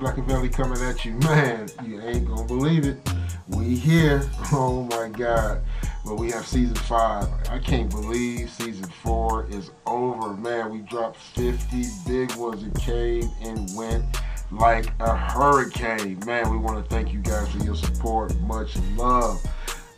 Blackavelli coming at you. Man, you ain't gonna believe it. We here. Oh my God. But we have season five. I can't believe season four is over. Man, we dropped 50 big ones. It came and went like a hurricane. Man, we want to thank you guys for your support. Much love.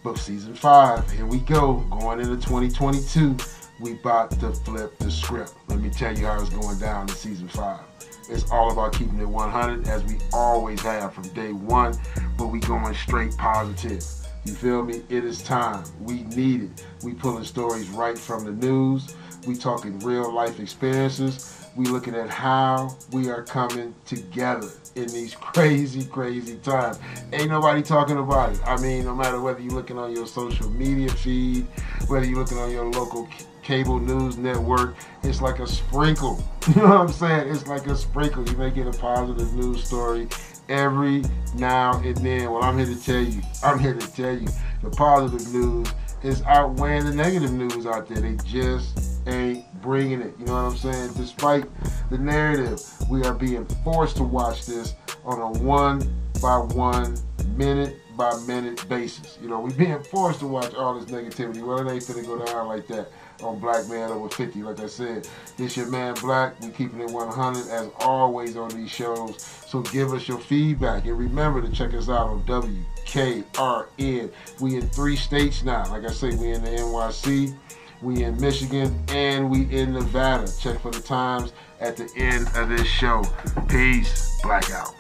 But season five, here we go. Going into 2022, we about to flip the script. Let me tell you how it's going down in season five. It's all about keeping it 100 as we always have from day one, but we going straight positive. You feel me? It is time. We need it. We pulling stories right from the news. We talking real life experiences. We looking at how we are coming together in these crazy, crazy times. Ain't nobody talking about it. I mean, no matter whether you're looking on your social media feed, whether you're looking on your local cable news network, it's like a sprinkle. You know what I'm saying? It's like a sprinkle. You may get a positive news story every now and then. Well, I'm here to tell you, I'm here to tell you, the positive news is outweighing the negative news out there. They just ain't bringing it. You know what I'm saying? Despite the narrative, we are being forced to watch this on a one by one, minute by minute basis. You know, we're being forced to watch all this negativity. Well, it ain't finna go down like that on Black Man Over 50. Like I said, this your man Black. We keeping it 100 as always on these shows. So give us your feedback and remember to check us out on WKRN. We in three states now. Like I say, we in the NYC, we in Michigan, and we in Nevada. Check for the times at the end of this show. Peace. Blackout.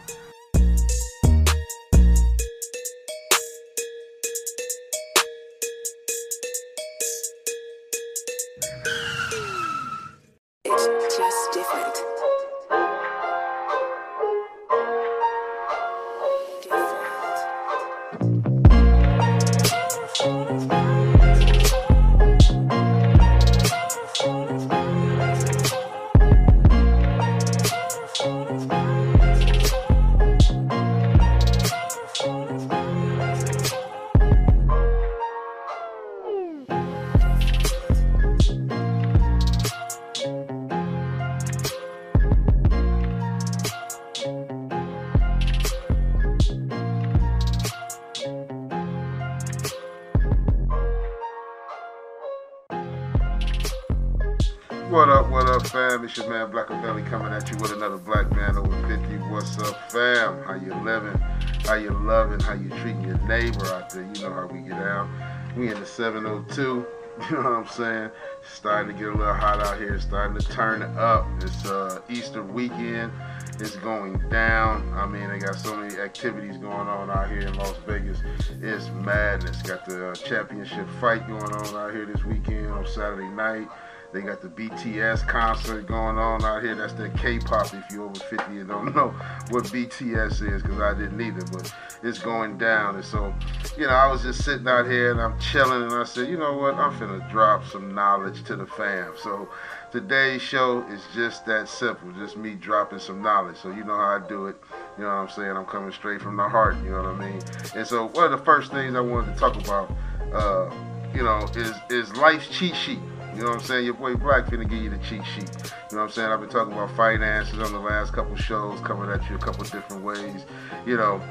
Up, up, fam? It's your man Blackavelli coming at you with another Black Man Over 50. What's up, fam? How you living? How you loving? How you treating your neighbor out there? You know how we get out. We in the 702. You know what I'm saying? Starting to get a little hot out here. Starting to turn up. It's uh, Easter weekend. It's going down. I mean, they got so many activities going on out here in Las Vegas. It's madness. Got the uh, championship fight going on out here this weekend on Saturday night. They got the BTS concert going on out here. That's the K-pop if you're over 50 and don't know what BTS is, because I didn't either. But it's going down. And so, you know, I was just sitting out here and I'm chilling and I said, you know what? I'm finna drop some knowledge to the fam. So today's show is just that simple. Just me dropping some knowledge. So you know how I do it. You know what I'm saying? I'm coming straight from the heart. You know what I mean? And so one of the first things I wanted to talk about, uh, you know, is is life's cheat sheet. You know what I'm saying? Your boy Black finna give you the cheat sheet. You know what I'm saying? I've been talking about finances on the last couple shows, coming at you a couple different ways. You know,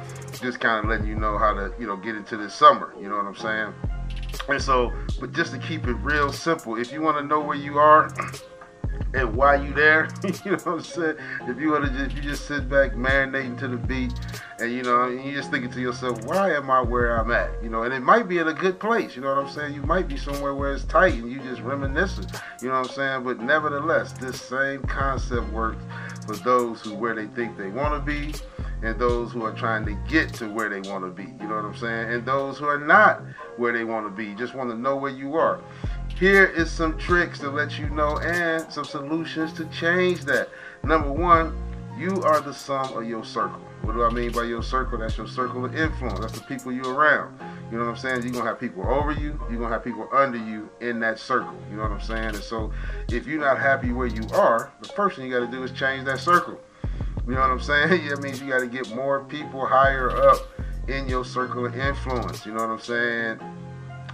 just kind of letting you know how to, you know, get into this summer. You know what I'm saying? And so, but just to keep it real simple, if you want to know where you are and why you there, you know what I'm saying? If you want to just, you just sit back, marinating to the beat, and you know, and you just thinking to yourself, why am I where I'm at? You know, and it might be in a good place. You know what I'm saying? You might be somewhere where it's tight and you just reminiscing. You know what I'm saying? But nevertheless, this same concept works for those who where they think they want to be, and those who are trying to get to where they want to be. You know what I'm saying? And those who are not where they want to be, just want to know where you are. Here is some tricks to let you know and some solutions to change that. Number one, you are the sum of your circle. What do I mean by your circle? That's your circle of influence. That's the people you're around. You know what I'm saying? You're going to have people over you. You're going to have people under you in that circle. You know what I'm saying? And so if you're not happy where you are, the first thing you got to do is change that circle. You know what I'm saying? That means you got to get more people higher up in your circle of influence. You know what I'm saying?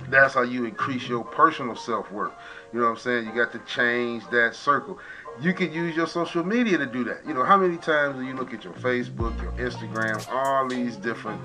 That's how you increase your personal self worth. You know what I'm saying? You got to change that circle. you can use your social media to do that. You know, how many times do you look at your Facebook, your Instagram, all these different,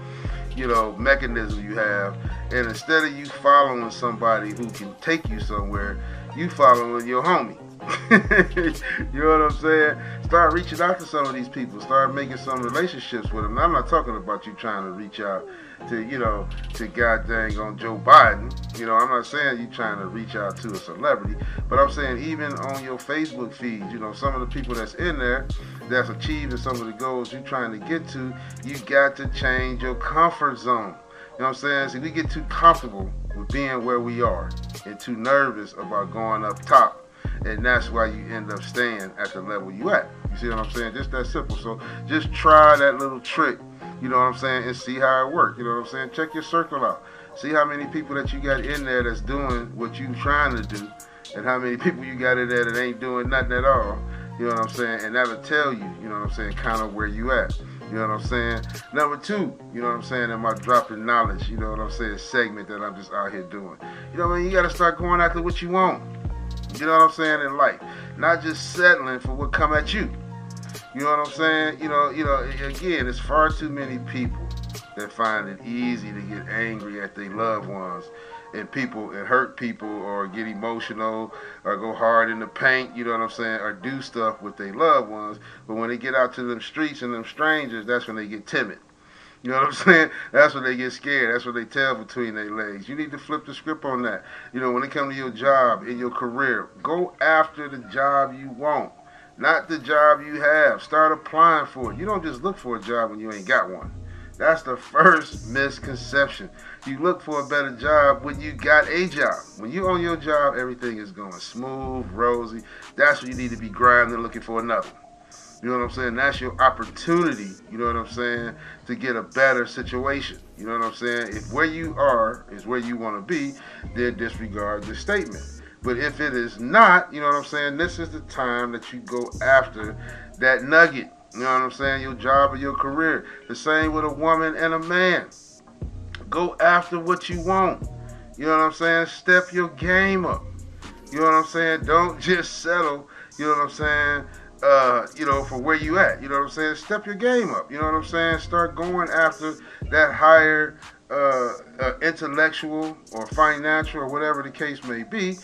you know, mechanisms you have, and instead of you following somebody who can take you somewhere, you following your homie. you know what I'm saying? Start reaching out to some of these people. Start making some relationships with them. Now, I'm not talking about you trying to reach out to, you know, to God dang on Joe Biden. You know, I'm not saying you trying to reach out to a celebrity, but I'm saying even on your Facebook feed, you know, some of the people that's in there that's achieving some of the goals you're trying to get to, you got to change your comfort zone. You know what I'm saying? See, we get too comfortable with being where we are and too nervous about going up top and that's why you end up staying at the level you at. You see what I'm saying? Just that simple. So just try that little trick, you know what I'm saying, and see how it works. You know what I'm saying? Check your circle out. See how many people that you got in there that's doing what you trying to do, and how many people you got in there that ain't doing nothing at all. You know what I'm saying? And that'll tell you, you know what I'm saying, kind of where you at. You know what I'm saying? Number two, you know what I'm saying, in my dropping knowledge, you know what I'm saying, segment that I'm just out here doing. You know what I mean? You gotta start going after what you want. You know what I'm saying in life, not just settling for what come at you. You know what I'm saying? You know, you know. Again, it's far too many people that find it easy to get angry at their loved ones and people and hurt people or get emotional or go hard in the paint, you know what I'm saying, or do stuff with their loved ones. But when they get out to them streets and them strangers, that's when they get timid. You know what I'm saying? That's when they get scared. That's what they tell between their legs. You need to flip the script on that. You know, when it comes to your job, in your career, go after the job you want, not the job you have. Start applying for it. You don't just look for a job when you ain't got one. That's the first misconception. You look for a better job when you got a job. When you own your job, everything is going smooth, rosy. That's when you need to be grinding looking for another. You know what I'm saying? That's your opportunity, you know what I'm saying, to get a better situation. You know what I'm saying? If where you are is where you want to be, then disregard the statement. But if it is not, you know what I'm saying, this is the time that you go after that nugget. You know what I'm saying? Your job or your career. The same with a woman and a man. Go after what you want. You know what I'm saying? Step your game up. You know what I'm saying? Don't just settle, you know what I'm saying? Uh, you know, for where you at. You know what I'm saying? Step your game up. You know what I'm saying? Start going after that higher uh, uh, intellectual or financial or whatever the case may be.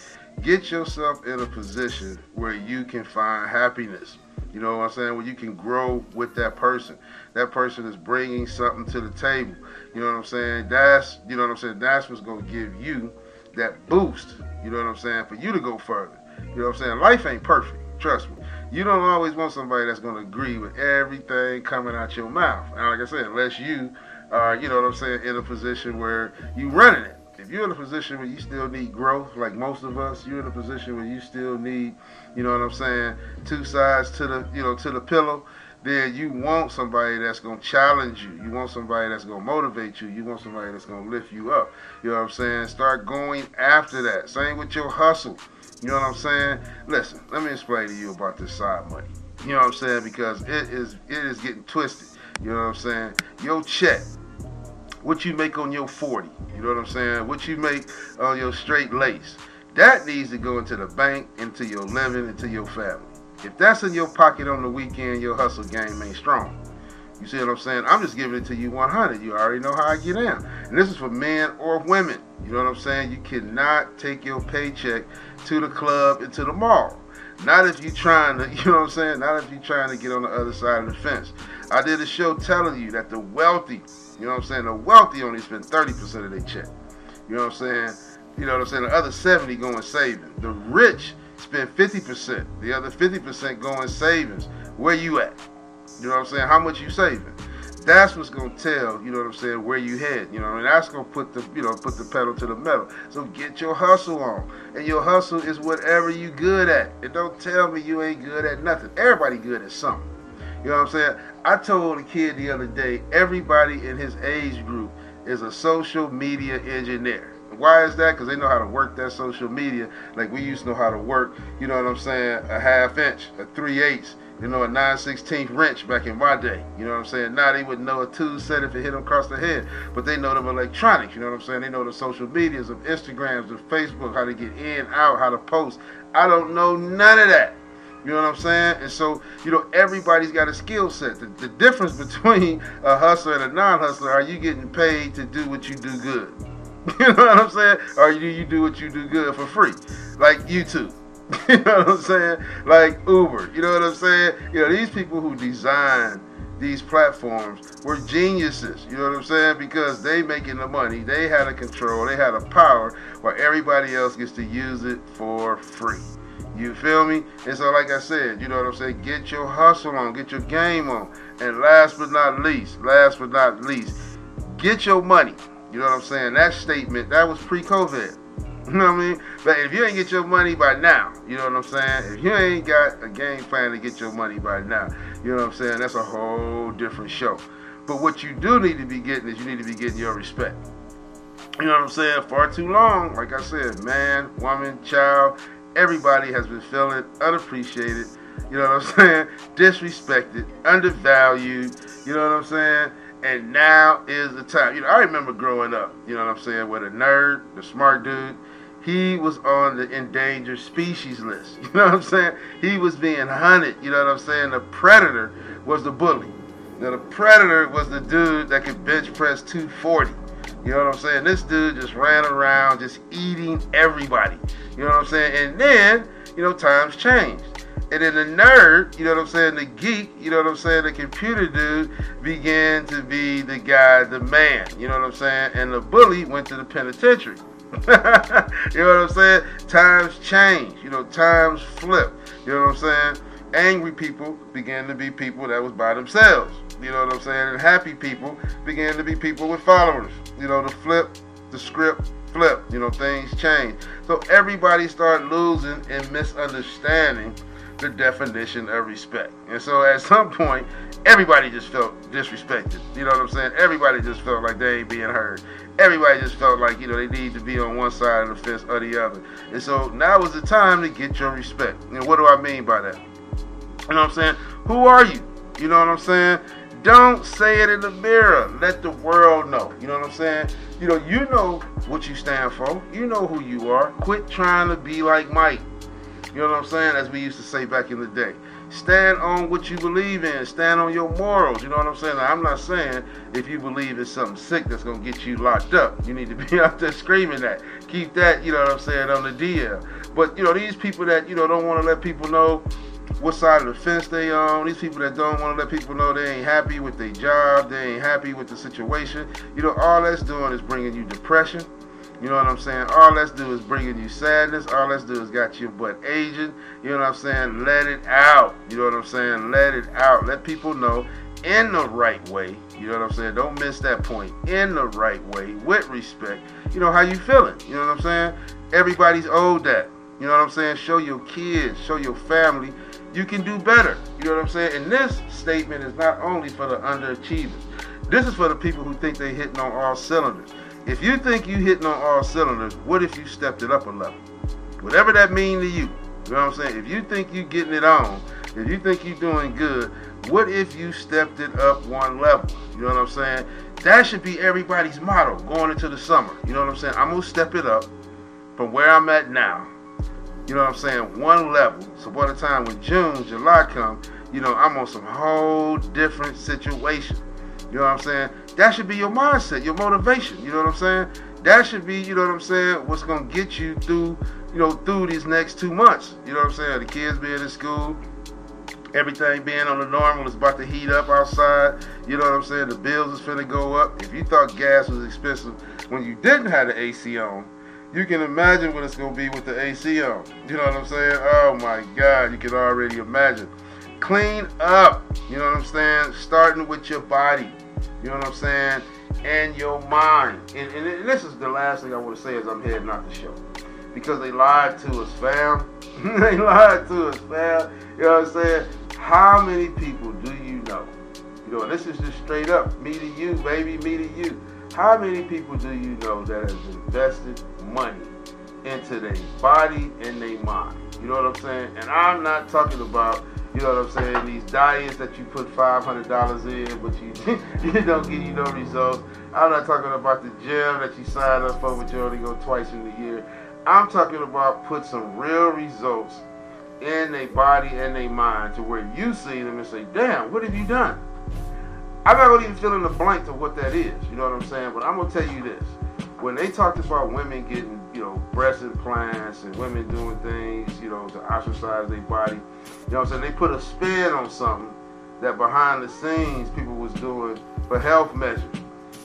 Get yourself in a position where you can find happiness. You know what I'm saying? Where you can grow with that person. That person is bringing something to the table. You know what I'm saying? That's you know what I'm saying. That's what's gonna give you that boost. You know what I'm saying? For you to go further. You know what I'm saying? Life ain't perfect. Trust me you don't always want somebody that's going to agree with everything coming out your mouth. And like I said, unless you are, you know what I'm saying, in a position where you're running it. If you're in a position where you still need growth, like most of us, you're in a position where you still need, you know what I'm saying, two sides to the, you know, to the pillow. Then you want somebody that's gonna challenge you. You want somebody that's gonna motivate you. You want somebody that's gonna lift you up. You know what I'm saying? Start going after that. Same with your hustle. You know what I'm saying? Listen, let me explain to you about this side money. You know what I'm saying? Because it is it is getting twisted. You know what I'm saying? Your check, what you make on your 40. You know what I'm saying? What you make on your straight lace. That needs to go into the bank, into your living, into your family. If that's in your pocket on the weekend, your hustle game ain't strong. You see what I'm saying? I'm just giving it to you 100. You already know how I get in. And this is for men or women. You know what I'm saying? You cannot take your paycheck to the club and to the mall. Not if you're trying to, you know what I'm saying? Not if you're trying to get on the other side of the fence. I did a show telling you that the wealthy, you know what I'm saying? The wealthy only spend 30% of their check. You know what I'm saying? You know what I'm saying? The other 70 going in savings. The rich spend 50%. The other 50% going in savings. Where you at? You know what I'm saying? How much you saving? That's what's gonna tell, you know what I'm saying, where you head. You know, I and that's gonna put the, you know, put the pedal to the metal. So get your hustle on, and your hustle is whatever you good at. And don't tell me you ain't good at nothing. Everybody good at something. You know what I'm saying? I told a kid the other day, everybody in his age group is a social media engineer. Why is that? Because they know how to work that social media like we used to know how to work, you know what I'm saying, a half inch, a three eighths, you know, a 9 16th wrench back in my day. You know what I'm saying? Now they wouldn't know a two set if it hit them across the head. But they know them electronics, you know what I'm saying? They know the social medias of Instagrams, of Facebook, how to get in, out, how to post. I don't know none of that. You know what I'm saying? And so, you know, everybody's got a skill set. The, the difference between a hustler and a non-hustler, are you getting paid to do what you do good? You know what I'm saying? Or do you do what you do good for free? Like YouTube. you know what I'm saying? Like Uber. You know what I'm saying? You know, these people who design these platforms were geniuses. You know what I'm saying? Because they making the money, they had a control, they had a power, while everybody else gets to use it for free. You feel me? And so, like I said, you know what I'm saying? Get your hustle on, get your game on. And last but not least, last but not least, get your money. You know what I'm saying? That statement, that was pre COVID. You know what I mean? But if you ain't get your money by now, you know what I'm saying? If you ain't got a game plan to get your money by now, you know what I'm saying? That's a whole different show. But what you do need to be getting is you need to be getting your respect. You know what I'm saying? Far too long, like I said, man, woman, child, everybody has been feeling unappreciated, you know what I'm saying? Disrespected, undervalued, you know what I'm saying? And now is the time. You know, I remember growing up, you know what I'm saying, with a nerd, the smart dude, he was on the endangered species list. You know what I'm saying? He was being hunted. You know what I'm saying? The predator was the bully. Now the predator was the dude that could bench press 240. You know what I'm saying? This dude just ran around just eating everybody. You know what I'm saying? And then, you know, times changed. And then the nerd, you know what I'm saying, the geek, you know what I'm saying, the computer dude began to be the guy, the man, you know what I'm saying? And the bully went to the penitentiary. you know what I'm saying? Times change, you know, times flip. You know what I'm saying? Angry people began to be people that was by themselves. You know what I'm saying? And happy people began to be people with followers. You know, the flip, the script flip. You know, things change. So everybody started losing and misunderstanding the definition of respect. And so at some point, everybody just felt disrespected. You know what I'm saying? Everybody just felt like they ain't being heard. Everybody just felt like, you know, they need to be on one side of the fence or the other. And so now is the time to get your respect. And what do I mean by that? You know what I'm saying? Who are you? You know what I'm saying? Don't say it in the mirror. Let the world know. You know what I'm saying? You know, you know what you stand for. You know who you are. Quit trying to be like Mike. You know what I'm saying? As we used to say back in the day. Stand on what you believe in. Stand on your morals. You know what I'm saying? Now, I'm not saying if you believe in something sick that's to get you locked up. You need to be out there screaming that. Keep that, you know what I'm saying, on the DL. But, you know, these people that, you know, don't want to let people know what side of the fence they on. These people that don't want to let people know they ain't happy with their job, they ain't happy with the situation. You know, all that's doing is bringing you depression. You know what I'm saying? All let's do is bringing you sadness. All let's do is got your butt aging. You know what I'm saying? Let it out. You know what I'm saying? Let it out. Let people know in the right way. You know what I'm saying? Don't miss that point. In the right way, with respect. You know how you feeling? You know what I'm saying? Everybody's owed that. You know what I'm saying? Show your kids, show your family, you can do better. You know what I'm saying? And this statement is not only for the underachievers. This is for the people who think they're hitting on all cylinders. If you think you're hitting on all cylinders, what if you stepped it up a level? Whatever that mean to you. You know what I'm saying? If you think you're getting it on, if you think you're doing good, what if you stepped it up one level? You know what I'm saying? That should be everybody's motto going into the summer. You know what I'm saying? I'm gonna step it up from where I'm at now. You know what I'm saying? One level. So by the time when June, July come, you know, I'm on some whole different situation. You know what I'm saying? That should be your mindset, your motivation. You know what I'm saying? That should be, you know what I'm saying, what's gonna get you through, you know, through these next two months. You know what I'm saying? The kids being in school, everything being on the normal is about to heat up outside. You know what I'm saying? The bills is finna go up. If you thought gas was expensive when you didn't have the AC on, you can imagine what it's gonna be with the AC on. You know what I'm saying? Oh my God, you can already imagine. Clean up. You know what I'm saying? Starting with your body. You know what I'm saying? And your mind. And, and this is the last thing I want to say as I'm heading out the show. Because they lied to us, fam. they lied to us, fam. You know what I'm saying? How many people do you know? You know, this is just straight up me to you, baby, me to you. How many people do you know that has invested money into their body and their mind? You know what I'm saying? And I'm not talking about you know what I'm saying? These diets that you put $500 in, but you, you don't get you no results. I'm not talking about the gym that you sign up for, but you only go twice in the year. I'm talking about put some real results in their body and their mind to where you see them and say, damn, what have you done? I'm not gonna even fill in the blank to what that is, you know what I'm saying? But I'm gonna tell you this. When they talked about women getting, you know, breast implants and women doing things, you know, to ostracize their body, you know what I'm saying? They put a spin on something that behind the scenes people was doing for health measures.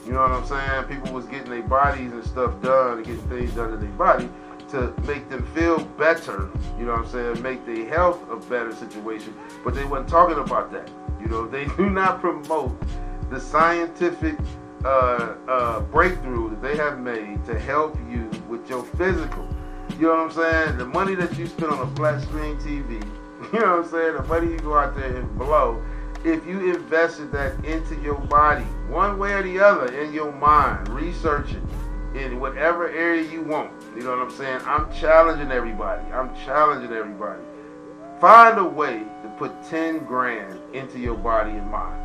You know what I'm saying? People was getting their bodies and stuff done and getting things done to their body to make them feel better, you know what I'm saying, make their health a better situation, but they weren't talking about that. You know, they do not promote the scientific uh, uh, breakthrough that they have made to help you with your physical. You know what I'm saying? The money that you spend on a flat screen TV, you know what I'm saying? The money you go out there and blow, if you invested that into your body, one way or the other, in your mind, research it in whatever area you want. You know what I'm saying? I'm challenging everybody. I'm challenging everybody. Find a way to put 10 grand into your body and mind.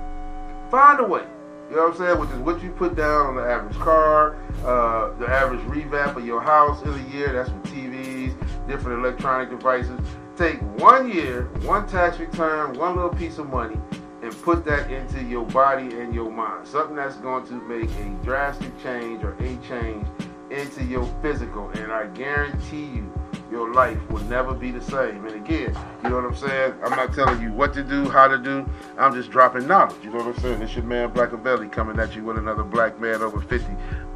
Find a way. You know what I'm saying? Which is what you put down on the average car, uh, the average revamp of your house in a year. That's with TVs, different electronic devices. Take one year, one tax return, one little piece of money, and put that into your body and your mind. Something that's going to make a drastic change or a change into your physical, and I guarantee you, your life will never be the same. And again, you know what I'm saying? I'm not telling you what to do, how to do. I'm just dropping knowledge. You know what I'm saying? It's your man Blackavelli coming at you with another black man over 50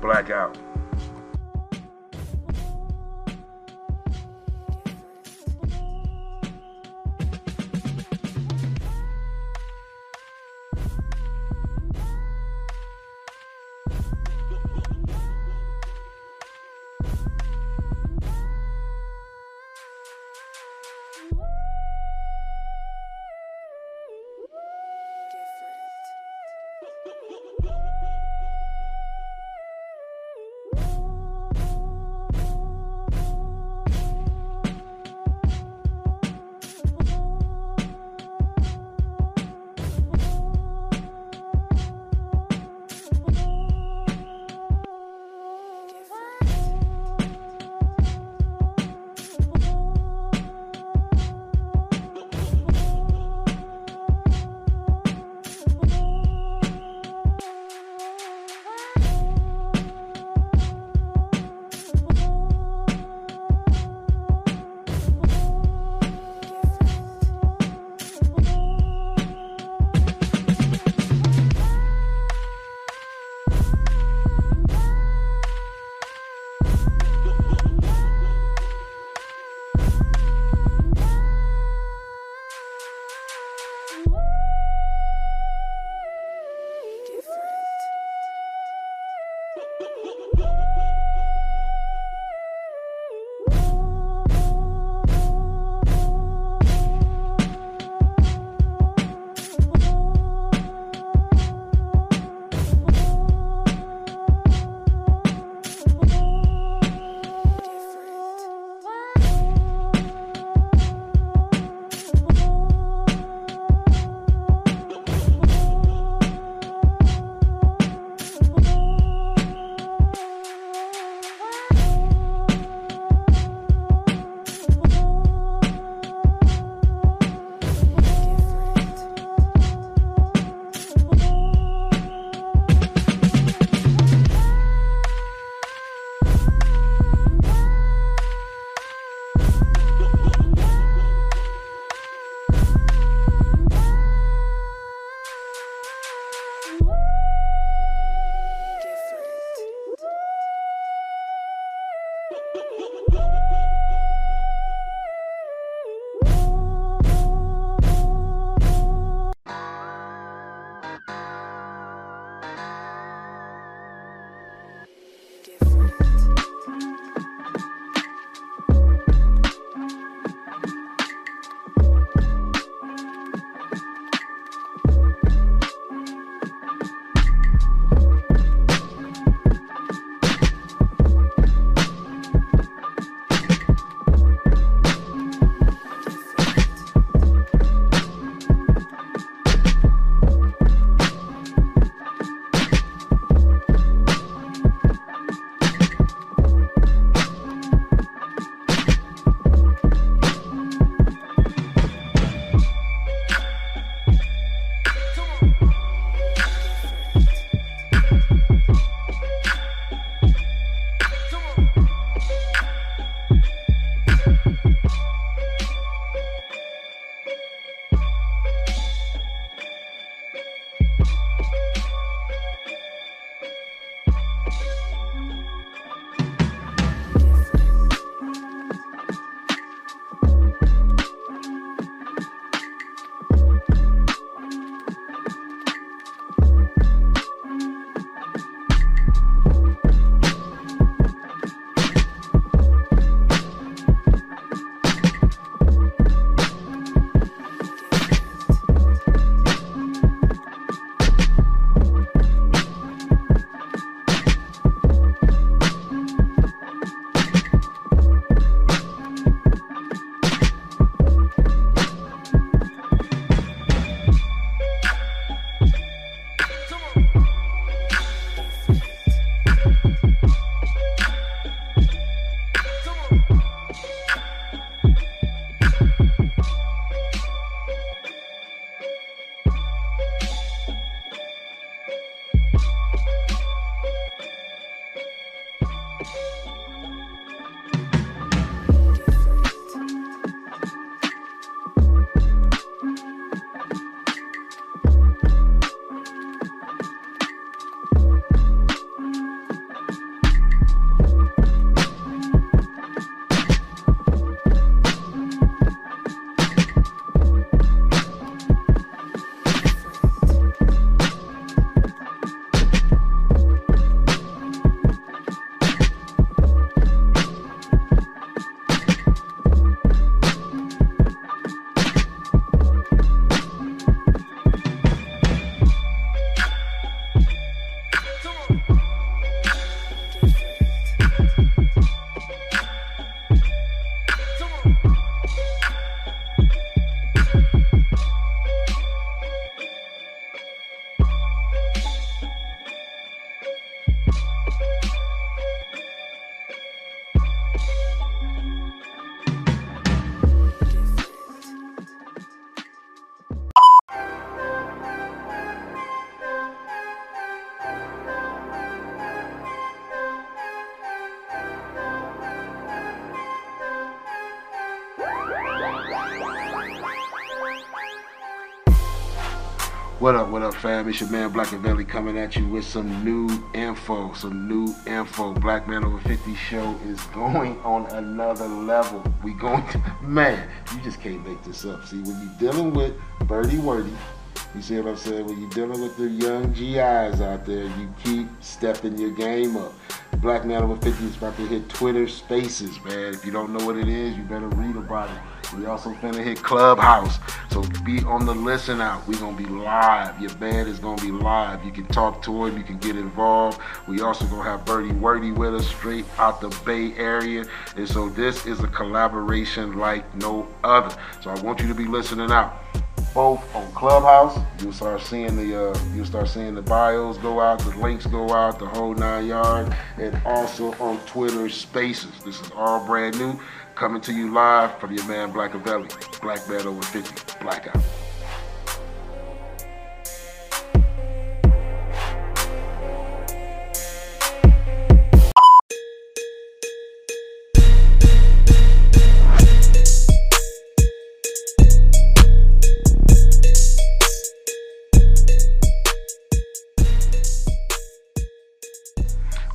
blackout. Fam? It's your man Blackavelli coming at you with some new info. Some new info. Black Man Over 50 show is going on another level. We going to, man, you just can't make this up. See, when you're dealing with Berty Werty, you see what I'm saying? When you're dealing with the young GIs out there, you keep stepping your game up. Black Man Over 50 is about to hit Twitter Spaces, man. If you don't know what it is, you better read about it. We also finna hit Clubhouse. So be on the listen out. We're gonna be live. Your band is gonna be live. You can talk to him. You can get involved. We also gonna have Berty Werty with us straight out the Bay Area. And so this is a collaboration like no other. So I want you to be listening out. Both on Clubhouse, you'll start seeing the uh, you'll start seeing the bios go out, the links go out, the whole nine yard, and also on Twitter Spaces. This is all brand new. Coming to you live from your man Blackavelli. Black Man Over 50. Blackout.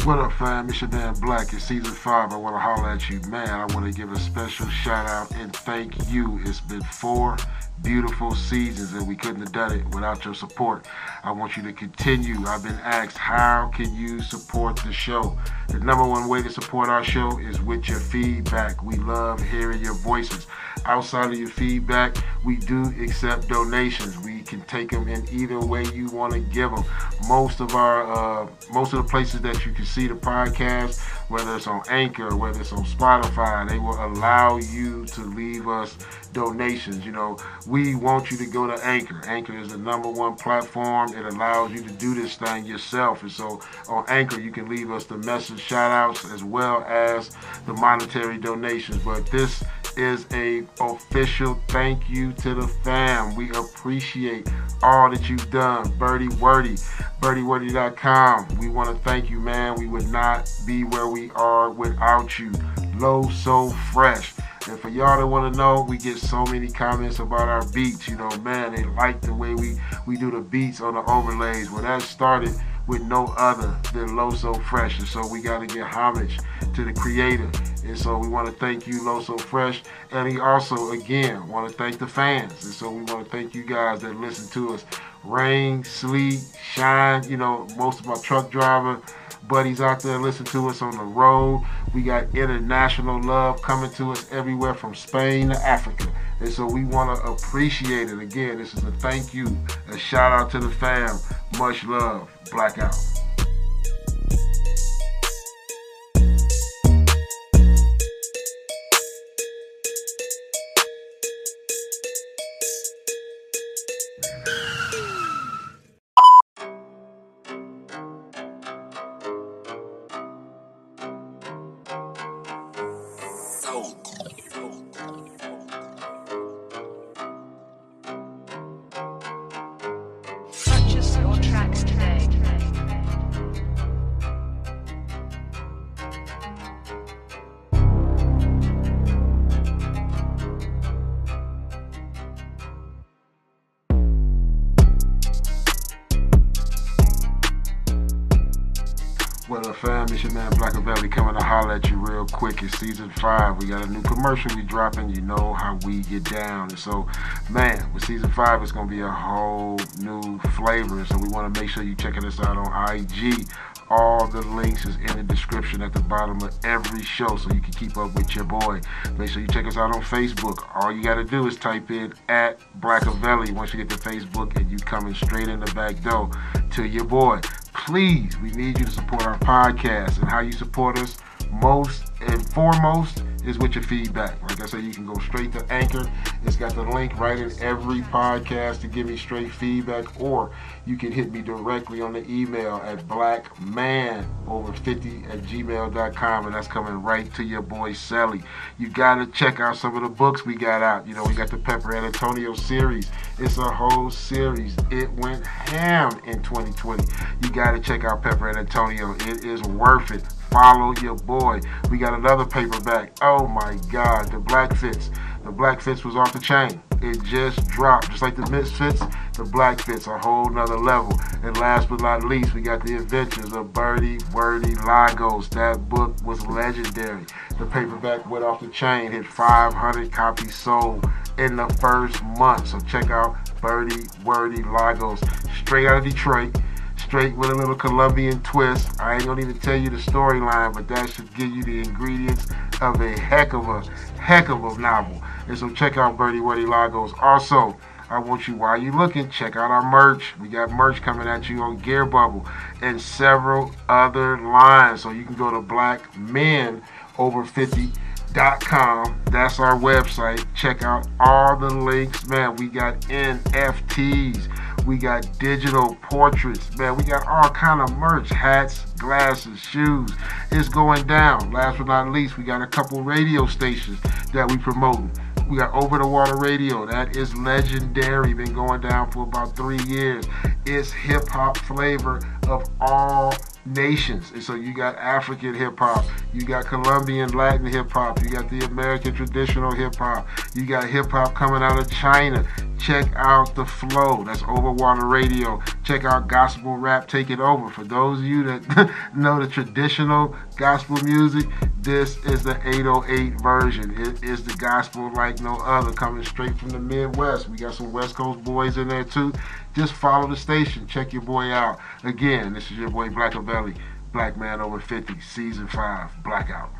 What up, fam? It's your man Black. It's season five. I want to holler at you, man. I want to give a special shout out and thank you. It's been four beautiful seasons, and we couldn't have done it without your support. I want you to continue. I've been asked, how can you support the show? The number one way to support our show is with your feedback. We love hearing your voices. Outside of your feedback, we do accept donations. We can take them in either way you want to give them. Most of our, uh, most of the places that you can see the podcast, whether it's on Anchor, whether it's on Spotify, they will allow you to leave us donations. You know, we want you to go to Anchor. Anchor is the number one platform. It allows you to do this thing yourself. And so on Anchor, you can leave us the message shout outs as well as the monetary donations. But this is a official thank you to the fam. We appreciate all that you've done. Berty Werty, bertywerty.com. We want to thank you, man. We would not be where we are without you. Low So Fresh. And for y'all that want to know, we get so many comments about our beats. You know, man, they like the way we, we do the beats on the overlays. Well, that started with no other than Low So Fresh. And so we got to get homage to the creator. And so we want to thank you, Low So Fresh. And we also, again, want to thank the fans. And so we want to thank you guys that listen to us. Rain, sleet, shine, you know, most of my truck driver buddies out there listen to us on the road. We got international love coming to us everywhere from Spain to Africa. And so we want to appreciate it. Again, this is a thank you, a shout out to the fam. Much love. Blackout. Purchase quick. It's season five. We got a new commercial we dropping. You know how we get down. And so, man, with season five, it's to be a whole new flavor. So we want to make sure you checking us out on IG. All the links is in the description at the bottom of every show so you can keep up with your boy. Make sure you check us out on Facebook. All you got to do is type in at Blackavelli once you get to Facebook and you coming straight in the back door to your boy please, we need you to support our podcast. And how you support us most and foremost is with your feedback. Like I said, you can go straight to Anchor. It's got the link right in every podcast to give me straight feedback, or you can hit me directly on the email at blackmanover50 at gmail.com, and that's coming right to your boy Sally. You got to check out some of the books we got out. You know, we got the Pepper and Antonio series. It's a whole series. It went ham in 2020. You got to check out Pepper and Antonio. It is worth it. Follow your boy. We got another paperback. Oh my God, the Black Fits. The Black Fits was off the chain. It just dropped. Just like the Misfits, the Black Fits, a whole nother level. And last but not least, we got the adventures of Berty, Werty, Lagos. That book was legendary. The paperback went off the chain, hit 500 copies sold in the first month. So check out Berty, Werty, Lagos. Straight out of Detroit straight with a little Colombian twist. I ain't gonna even tell you the storyline, but that should give you the ingredients of a heck of a heck of a novel. And so check out Berty Werty Lagos. Also, I want you while you looking, check out our merch. We got merch coming at you on Gear Bubble and several other lines. So you can go to Black Men Over 50 com. That's our website. Check out all the links, man. We got NFTs. We got digital portraits, man. We got all kind of merch, hats, glasses, shoes. It's going down. Last but not least, we got a couple radio stations that we promote. We got Over the Water Radio. That is legendary. Been going down for about three years. It's hip hop flavor of all nations. And so you got African hip hop, you got Colombian Latin hip hop, you got the American traditional hip hop, you got hip hop coming out of China. Check out the flow. That's Overwater Radio. Check out Gospel Rap Take It Over. For those of you that know the traditional gospel music, this is the 808 version. It is the gospel like no other, coming straight from the Midwest. We got some West Coast boys in there too. Just follow the station. Check your boy out. Again, this is your boy Blackavelli, Black Man Over 50, Season 5, Blackout.